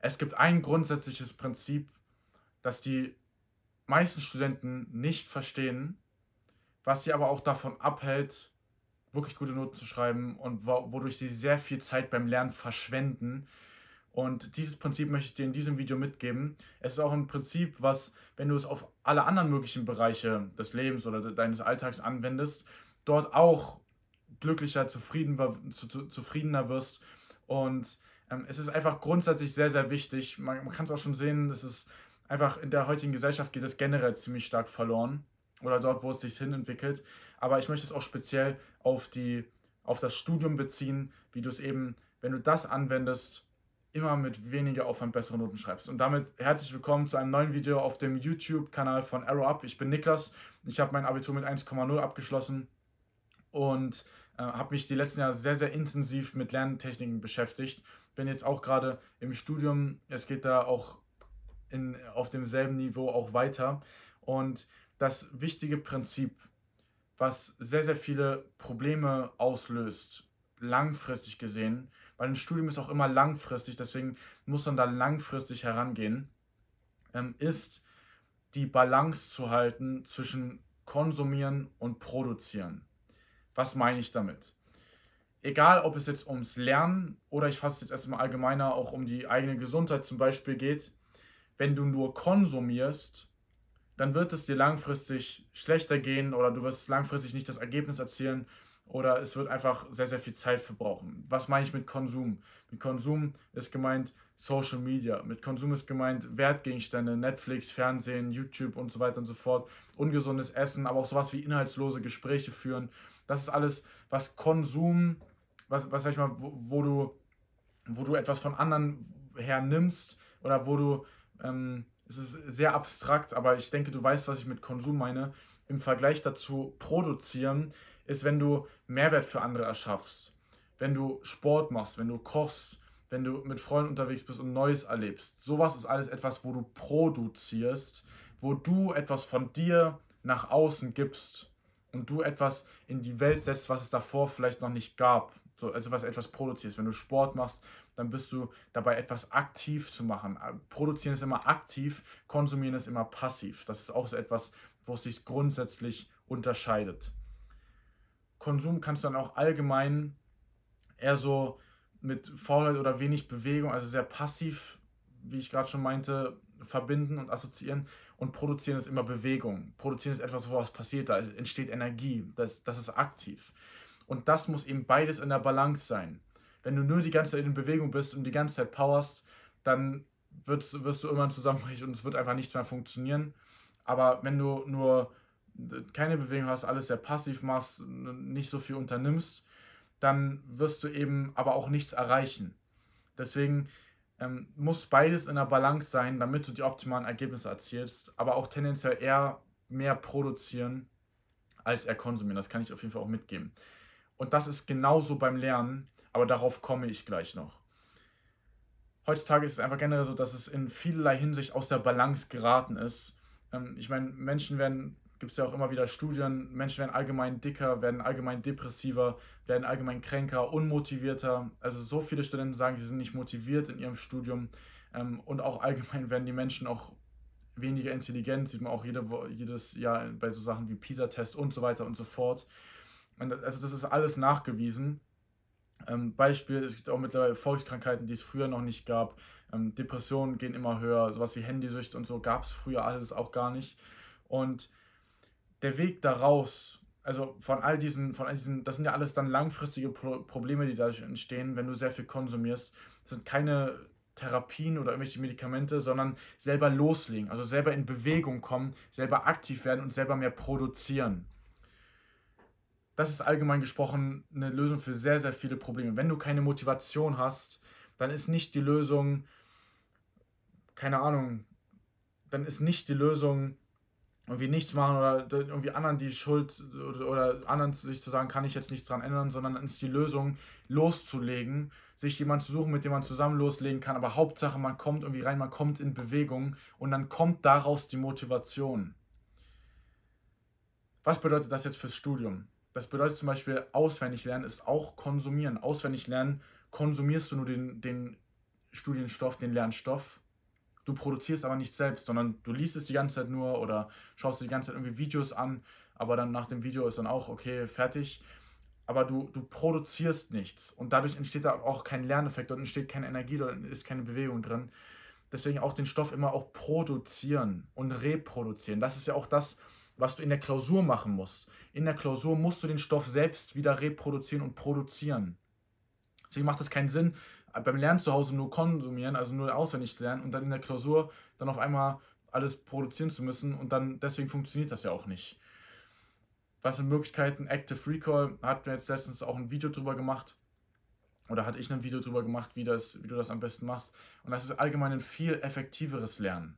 Es gibt ein grundsätzliches Prinzip, das die meisten Studenten nicht verstehen, was sie aber auch davon abhält, wirklich gute Noten zu schreiben und wodurch sie sehr viel Zeit beim Lernen verschwenden. Und dieses Prinzip möchte ich dir in diesem Video mitgeben. Es ist auch ein Prinzip, was, wenn du es auf alle anderen möglichen Bereiche des Lebens oder deines Alltags anwendest, dort auch glücklicher, zufriedener, zufriedener wirst. Und ähm, es ist einfach grundsätzlich sehr, sehr wichtig. Man, man kann es auch schon sehen, es ist einfach in der heutigen Gesellschaft geht es generell ziemlich stark verloren. Oder dort, wo es sich hin entwickelt. Aber ich möchte es auch speziell auf, die, auf das Studium beziehen, wie du es eben, wenn du das anwendest, immer mit weniger Aufwand bessere Noten schreibst. Und damit herzlich willkommen zu einem neuen Video auf dem YouTube-Kanal von Arrow Up. Ich bin Niklas. Ich habe mein Abitur mit 1,0 abgeschlossen und äh, habe mich die letzten Jahre sehr, sehr intensiv mit Lerntechniken beschäftigt. Bin jetzt auch gerade im Studium. Es geht da auch in, auf demselben Niveau auch weiter. Und das wichtige Prinzip, was sehr, sehr viele Probleme auslöst, langfristig gesehen, weil ein Studium ist auch immer langfristig, deswegen muss man da langfristig herangehen, ähm, ist die Balance zu halten zwischen konsumieren und produzieren. Was meine ich damit? Egal, ob es jetzt ums Lernen oder ich fasse jetzt erstmal allgemeiner auch um die eigene Gesundheit zum Beispiel geht, wenn du nur konsumierst, dann wird es dir langfristig schlechter gehen oder du wirst langfristig nicht das Ergebnis erzielen oder es wird einfach sehr, sehr viel Zeit verbrauchen. Was meine ich mit Konsum? Mit Konsum ist gemeint Social Media. Mit Konsum ist gemeint Wertgegenstände, Netflix, Fernsehen, YouTube und so weiter und so fort. Ungesundes Essen, aber auch sowas wie inhaltslose Gespräche führen. Das ist alles, was Konsum, was, was sag ich mal, wo, wo du, wo du etwas von anderen hernimmst oder wo du ähm, es ist sehr abstrakt, aber ich denke, du weißt, was ich mit Konsum meine. Im Vergleich dazu produzieren ist, wenn du Mehrwert für andere erschaffst, wenn du Sport machst, wenn du kochst, wenn du mit Freunden unterwegs bist und Neues erlebst. Sowas ist alles etwas, wo du produzierst, wo du etwas von dir nach außen gibst und du etwas in die Welt setzt, was es davor vielleicht noch nicht gab. So, also was etwas produzierst. Wenn du Sport machst, dann bist du dabei, etwas aktiv zu machen. Produzieren ist immer aktiv, konsumieren ist immer passiv. Das ist auch so etwas, wo es sich grundsätzlich unterscheidet. Konsum kannst du dann auch allgemein eher so mit Faulheit oder wenig Bewegung, also sehr passiv, wie ich gerade schon meinte, verbinden und assoziieren. Und produzieren ist immer Bewegung. Produzieren ist etwas, wo was passiert, da entsteht Energie, das, das ist aktiv. Und das muss eben beides in der Balance sein. Wenn du nur die ganze Zeit in Bewegung bist und die ganze Zeit powerst, dann wirst, wirst du irgendwann zusammenbrechen und es wird einfach nichts mehr funktionieren. Aber wenn du nur keine Bewegung hast, alles sehr passiv machst, nicht so viel unternimmst, dann wirst du eben aber auch nichts erreichen. Deswegen ähm, muss beides in der Balance sein, damit du die optimalen Ergebnisse erzielst, aber auch tendenziell eher mehr produzieren als eher konsumieren. Das kann ich auf jeden Fall auch mitgeben. Und das ist genauso beim Lernen, aber darauf komme ich gleich noch. Heutzutage ist es einfach generell so, dass es in vielerlei Hinsicht aus der Balance geraten ist. Ähm, ich meine, Menschen werden, gibt es ja auch immer wieder Studien, Menschen werden allgemein dicker, werden allgemein depressiver, werden allgemein kränker, unmotivierter. Also so viele Studenten sagen, sie sind nicht motiviert in ihrem Studium. Ähm, und auch allgemein werden die Menschen auch weniger intelligent, sieht man auch jede, jedes Jahr bei so Sachen wie PISA-Test und so weiter und so fort. Also das ist alles nachgewiesen. Ähm, Beispiel, es gibt auch mittlerweile Volkskrankheiten, die es früher noch nicht gab. Ähm, Depressionen gehen immer höher, sowas wie Handysucht und so gab es früher alles auch gar nicht. Und der Weg daraus, also von all diesen, von all diesen, das sind ja alles dann langfristige Pro Probleme, die dadurch entstehen, wenn du sehr viel konsumierst. Das sind keine Therapien oder irgendwelche Medikamente, sondern selber loslegen, also selber in Bewegung kommen, selber aktiv werden und selber mehr produzieren das ist allgemein gesprochen eine Lösung für sehr, sehr viele Probleme. Wenn du keine Motivation hast, dann ist nicht die Lösung, keine Ahnung, dann ist nicht die Lösung, irgendwie nichts machen oder irgendwie anderen die Schuld oder, anderen sich zu sagen, kann ich jetzt nichts dran ändern, sondern dann ist die Lösung, loszulegen, sich jemanden zu suchen, mit dem man zusammen loslegen kann. Aber Hauptsache, man kommt irgendwie rein, man kommt in Bewegung und dann kommt daraus die Motivation. Was bedeutet das jetzt fürs Studium? Das bedeutet zum Beispiel, auswendig lernen ist auch konsumieren. Auswendig lernen konsumierst du nur den, den Studienstoff, den Lernstoff. Du produzierst aber nicht selbst, sondern du liest es die ganze Zeit nur oder schaust dir die ganze Zeit irgendwie Videos an, aber dann nach dem Video ist dann auch, okay, fertig. Aber du, du produzierst nichts und dadurch entsteht da auch kein Lerneffekt, dort entsteht keine Energie, dort ist keine Bewegung drin. Deswegen auch den Stoff immer auch produzieren und reproduzieren. Das ist ja auch das, was du in der Klausur machen musst. In der Klausur musst du den Stoff selbst wieder reproduzieren und produzieren. Deswegen macht es keinen Sinn, beim Lernen zu Hause nur konsumieren, also nur auswendig lernen und dann in der Klausur dann auf einmal alles produzieren zu müssen und dann deswegen funktioniert das ja auch nicht. Was sind Möglichkeiten? Active Recall hat mir jetzt letztens auch ein Video drüber gemacht oder hatte ich ein Video drüber gemacht, wie, das, wie du das am besten machst. Und das ist allgemein ein viel effektiveres Lernen.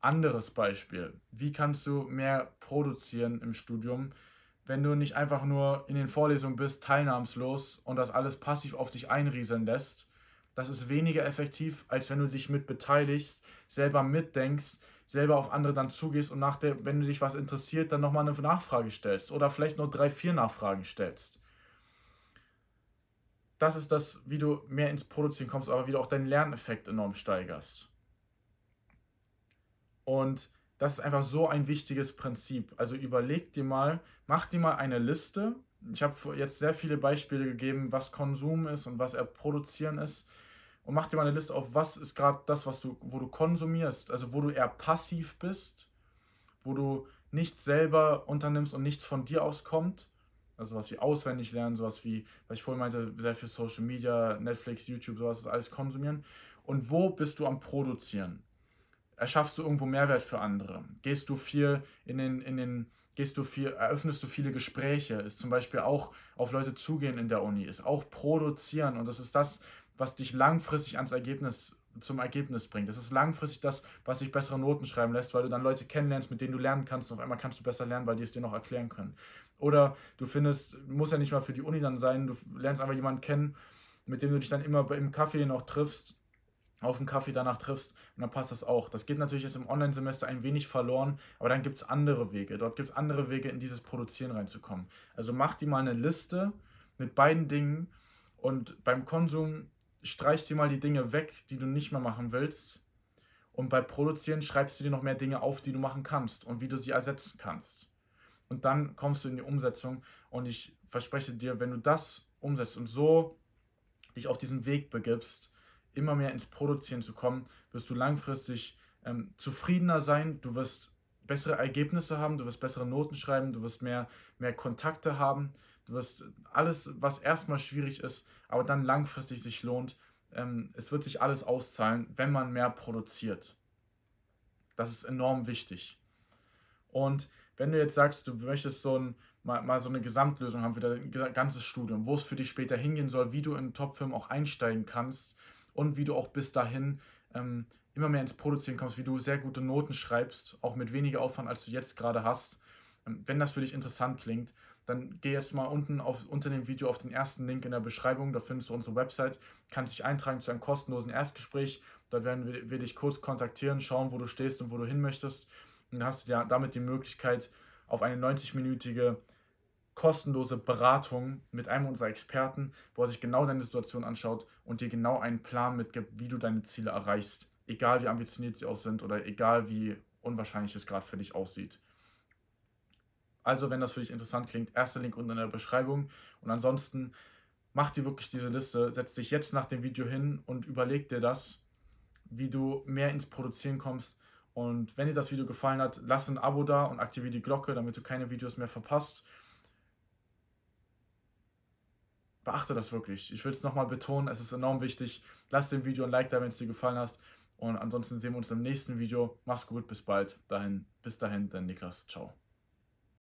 Anderes Beispiel. Wie kannst du mehr produzieren im Studium? wenn du nicht einfach nur in den Vorlesungen bist, teilnahmslos und das alles passiv auf dich einrieseln lässt. Das ist weniger effektiv, als wenn du dich mit beteiligst, selber mitdenkst, selber auf andere dann zugehst und nach der, wenn du dich was interessiert, dann nochmal eine Nachfrage stellst oder vielleicht noch drei, vier Nachfragen stellst. Das ist das, wie du mehr ins Produzieren kommst, aber wie du auch deinen Lerneffekt enorm steigerst. Und das ist einfach so ein wichtiges Prinzip. Also überleg dir mal, mach dir mal eine Liste. Ich habe jetzt sehr viele Beispiele gegeben, was Konsum ist und was er produzieren ist. Und mach dir mal eine Liste auf, was ist gerade das, was du, wo du konsumierst, also wo du eher passiv bist, wo du nichts selber unternimmst und nichts von dir aus kommt. Also sowas wie auswendig lernen, sowas wie, was ich vorhin meinte, sehr viel Social Media, Netflix, YouTube, sowas alles konsumieren. Und wo bist du am Produzieren? Erschaffst du irgendwo Mehrwert für andere? Gehst du viel in den, in den, gehst du viel, eröffnest du viele Gespräche? Ist zum Beispiel auch auf Leute zugehen in der Uni, ist auch produzieren und das ist das, was dich langfristig ans Ergebnis zum Ergebnis bringt. Das ist langfristig das, was dich bessere Noten schreiben lässt, weil du dann Leute kennenlernst, mit denen du lernen kannst und auf einmal kannst du besser lernen, weil die es dir noch erklären können. Oder du findest, muss ja nicht mal für die Uni dann sein, du lernst einfach jemanden kennen, mit dem du dich dann immer im Kaffee noch triffst auf einen Kaffee danach triffst und dann passt das auch. Das geht natürlich jetzt im Online-Semester ein wenig verloren, aber dann gibt es andere Wege. Dort gibt es andere Wege, in dieses Produzieren reinzukommen. Also mach dir mal eine Liste mit beiden Dingen und beim Konsum streich dir mal die Dinge weg, die du nicht mehr machen willst. Und bei Produzieren schreibst du dir noch mehr Dinge auf, die du machen kannst und wie du sie ersetzen kannst. Und dann kommst du in die Umsetzung und ich verspreche dir, wenn du das umsetzt und so dich auf diesen Weg begibst, immer mehr ins Produzieren zu kommen, wirst du langfristig ähm, zufriedener sein, du wirst bessere Ergebnisse haben, du wirst bessere Noten schreiben, du wirst mehr, mehr Kontakte haben, du wirst alles, was erstmal schwierig ist, aber dann langfristig sich lohnt, ähm, es wird sich alles auszahlen, wenn man mehr produziert. Das ist enorm wichtig. Und wenn du jetzt sagst, du möchtest so ein, mal, mal so eine Gesamtlösung haben für dein ganzes Studium, wo es für dich später hingehen soll, wie du in Top-Firmen auch einsteigen kannst, und wie du auch bis dahin ähm, immer mehr ins Produzieren kommst, wie du sehr gute Noten schreibst, auch mit weniger Aufwand, als du jetzt gerade hast. Ähm, wenn das für dich interessant klingt, dann geh jetzt mal unten auf, unter dem Video auf den ersten Link in der Beschreibung, da findest du unsere Website, kannst dich eintragen zu einem kostenlosen Erstgespräch. Da werden wir, wir dich kurz kontaktieren, schauen, wo du stehst und wo du hin möchtest. Und dann hast du ja damit die Möglichkeit, auf eine 90-minütige kostenlose Beratung mit einem unserer Experten, wo er sich genau deine Situation anschaut und dir genau einen Plan mitgibt, wie du deine Ziele erreichst. Egal wie ambitioniert sie auch sind oder egal wie unwahrscheinlich es gerade für dich aussieht. Also, wenn das für dich interessant klingt, erster Link unten in der Beschreibung. Und ansonsten mach dir wirklich diese Liste, setz dich jetzt nach dem Video hin und überleg dir das, wie du mehr ins Produzieren kommst. Und wenn dir das Video gefallen hat, lass ein Abo da und aktiviere die Glocke, damit du keine Videos mehr verpasst. Beachte das wirklich. Ich will es nochmal betonen, es ist enorm wichtig. Lass dem Video ein Like da, wenn es dir gefallen hat. Und ansonsten sehen wir uns im nächsten Video. Mach's gut, bis bald. Dahin, bis dahin, dein Niklas. Ciao.